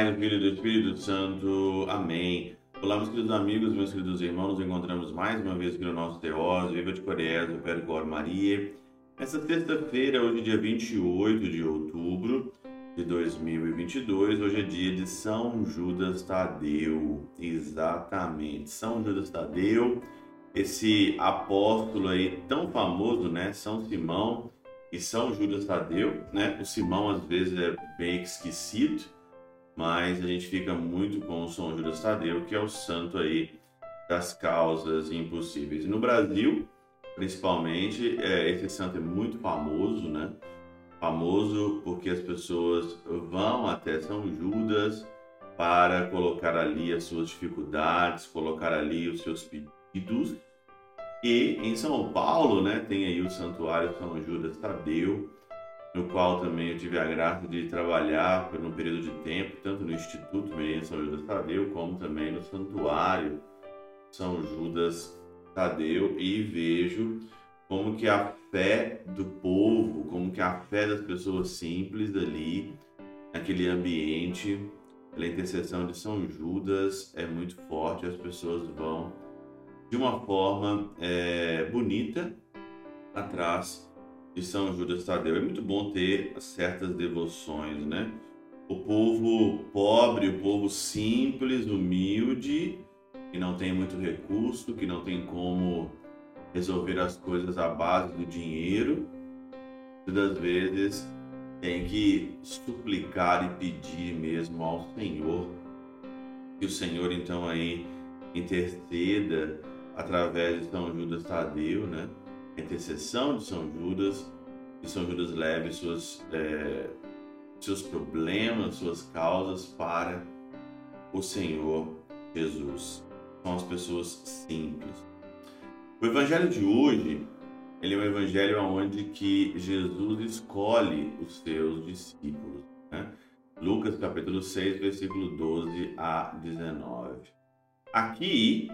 Pai, do Filho e do Espírito Santo. Amém. Olá, meus queridos amigos, meus queridos irmãos, nos encontramos mais uma vez aqui no nosso Teós, Viva de Coreia, Percor Maria. Essa sexta-feira, hoje dia 28 de outubro de 2022, hoje é dia de São Judas Tadeu. Exatamente, São Judas Tadeu, esse apóstolo aí tão famoso, né? São Simão e São Judas Tadeu, né? O Simão às vezes é bem esquecido, mas a gente fica muito com o São Judas Tadeu, que é o santo aí das causas impossíveis. No Brasil, principalmente, é, esse santo é muito famoso, né? Famoso porque as pessoas vão até São Judas para colocar ali as suas dificuldades, colocar ali os seus pedidos e em São Paulo, né, tem aí o Santuário São Judas Tadeu, no qual também eu tive a graça de trabalhar por um período de tempo, tanto no Instituto Menino São Judas Tadeu, como também no Santuário São Judas Tadeu, e vejo como que a fé do povo, como que a fé das pessoas simples ali, naquele ambiente, pela intercessão de São Judas, é muito forte, as pessoas vão de uma forma é, bonita atrás de São Judas Tadeu. É muito bom ter certas devoções, né? O povo pobre, o povo simples, humilde, que não tem muito recurso, que não tem como resolver as coisas à base do dinheiro, muitas vezes tem que suplicar e pedir mesmo ao Senhor. Que o Senhor então aí interceda através de São Judas Tadeu, né? A intercessão de São Judas, e São Judas leve suas, é, seus problemas, suas causas para o Senhor Jesus. São as pessoas simples. O evangelho de hoje, ele é um evangelho onde que Jesus escolhe os seus discípulos. Né? Lucas capítulo 6, versículo 12 a 19. Aqui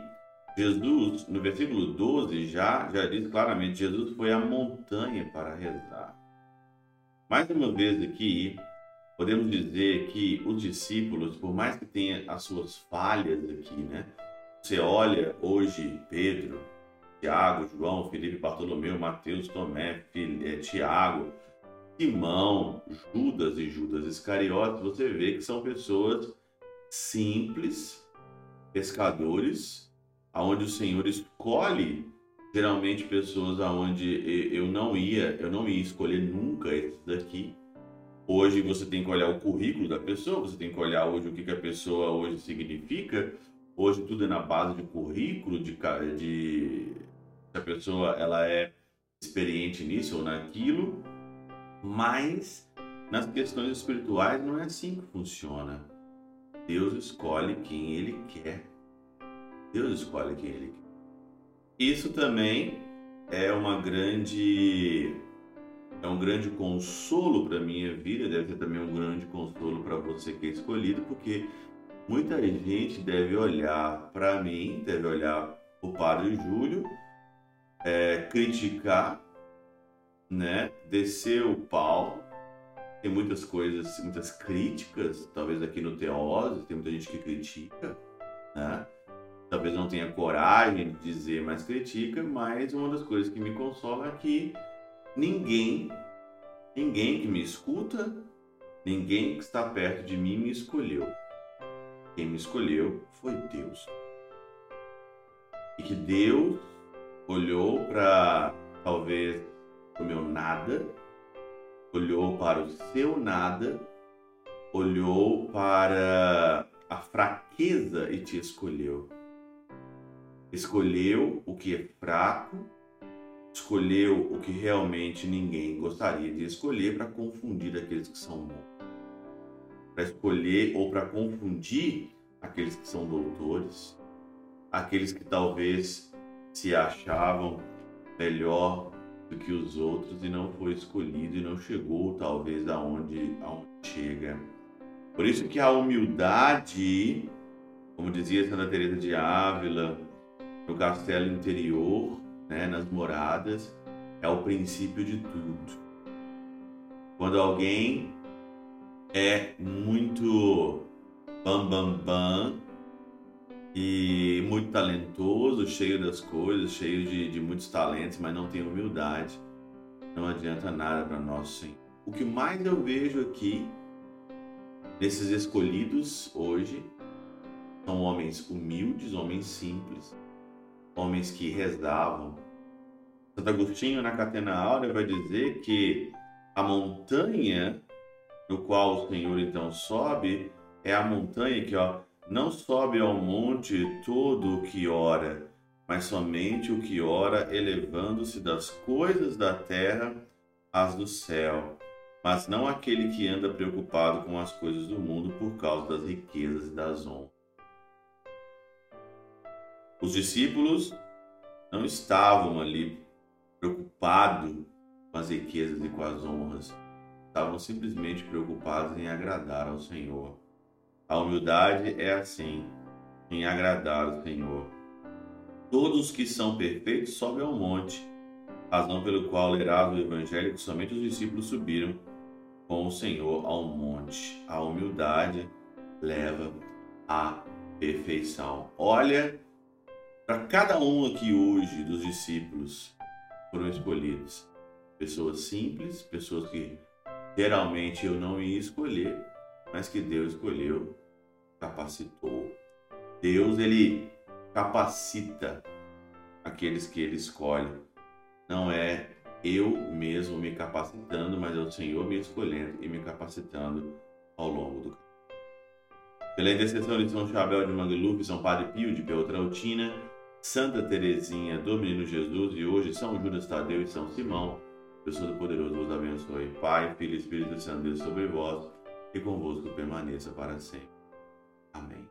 Jesus, no versículo 12, já, já diz claramente: Jesus foi à montanha para rezar. Mais uma vez aqui, podemos dizer que os discípulos, por mais que tenham as suas falhas aqui, né? Você olha hoje Pedro, Tiago, João, Felipe, Bartolomeu, Mateus, Tomé, Fili, Tiago, Simão, Judas e Judas Iscariotes, você vê que são pessoas simples, pescadores, aonde o Senhor escolhe geralmente pessoas aonde eu não ia, eu não ia escolher nunca esses daqui. Hoje você tem que olhar o currículo da pessoa, você tem que olhar hoje o que, que a pessoa hoje significa. Hoje tudo é na base de currículo, de, de se a pessoa ela é experiente nisso ou naquilo, mas nas questões espirituais não é assim que funciona. Deus escolhe quem Ele quer. Deus escolhe quem Ele quer. Isso também é uma grande é um grande consolo para minha vida, deve ser também um grande consolo para você que é escolhido, porque muita gente deve olhar para mim, deve olhar o Padre Júlio, é, criticar, né, descer o pau. Tem muitas coisas, muitas críticas, talvez aqui no Teose, tem muita gente que critica, né? Talvez não tenha coragem de dizer, mas critica, mas uma das coisas que me consola é que ninguém, ninguém que me escuta, ninguém que está perto de mim me escolheu. Quem me escolheu foi Deus. E que Deus olhou para talvez o meu nada, olhou para o seu nada, olhou para a fraqueza e te escolheu escolheu o que é fraco, escolheu o que realmente ninguém gostaria de escolher para confundir aqueles que são bons. Para escolher ou para confundir aqueles que são doutores, aqueles que talvez se achavam melhor do que os outros e não foi escolhido e não chegou talvez aonde, aonde chega. Por isso que a humildade, como dizia Santa Teresa de Ávila, no castelo interior, né, nas moradas, é o princípio de tudo. Quando alguém é muito bam bam bam e muito talentoso, cheio das coisas, cheio de, de muitos talentos, mas não tem humildade, não adianta nada para nós, Senhor. O que mais eu vejo aqui nesses escolhidos hoje são homens humildes, homens simples, homens que rezavam. Santo Agostinho na Catena Áurea vai dizer que a montanha no qual o Senhor então sobe é a montanha que ó, não sobe ao monte todo o que ora, mas somente o que ora elevando-se das coisas da terra às do céu, mas não aquele que anda preocupado com as coisas do mundo por causa das riquezas e das honras. Os discípulos não estavam ali preocupados com as riquezas e com as honras, estavam simplesmente preocupados em agradar ao Senhor. A humildade é assim, em agradar ao Senhor. Todos que são perfeitos sobem ao monte, razão pelo qual lerás o Evangelho que somente os discípulos subiram com o Senhor ao monte. A humildade leva à perfeição. Olha para cada um aqui hoje dos discípulos foram escolhidos. Pessoas simples, pessoas que geralmente eu não ia escolher, mas que Deus escolheu, capacitou. Deus ele capacita aqueles que ele escolhe. Não é eu mesmo me capacitando, mas é o Senhor me escolhendo e me capacitando ao longo do caminho. Pela intercessão de São Chabel de Mangluf, São Padre Pio de Peltrautina, Santa Teresinha do Menino Jesus e hoje São Judas Tadeu e São Simão, Deus Todo-Poderoso vos abençoe. Pai, Filho e Espírito Santo, Deus sobre vós e convosco permaneça para sempre. Amém.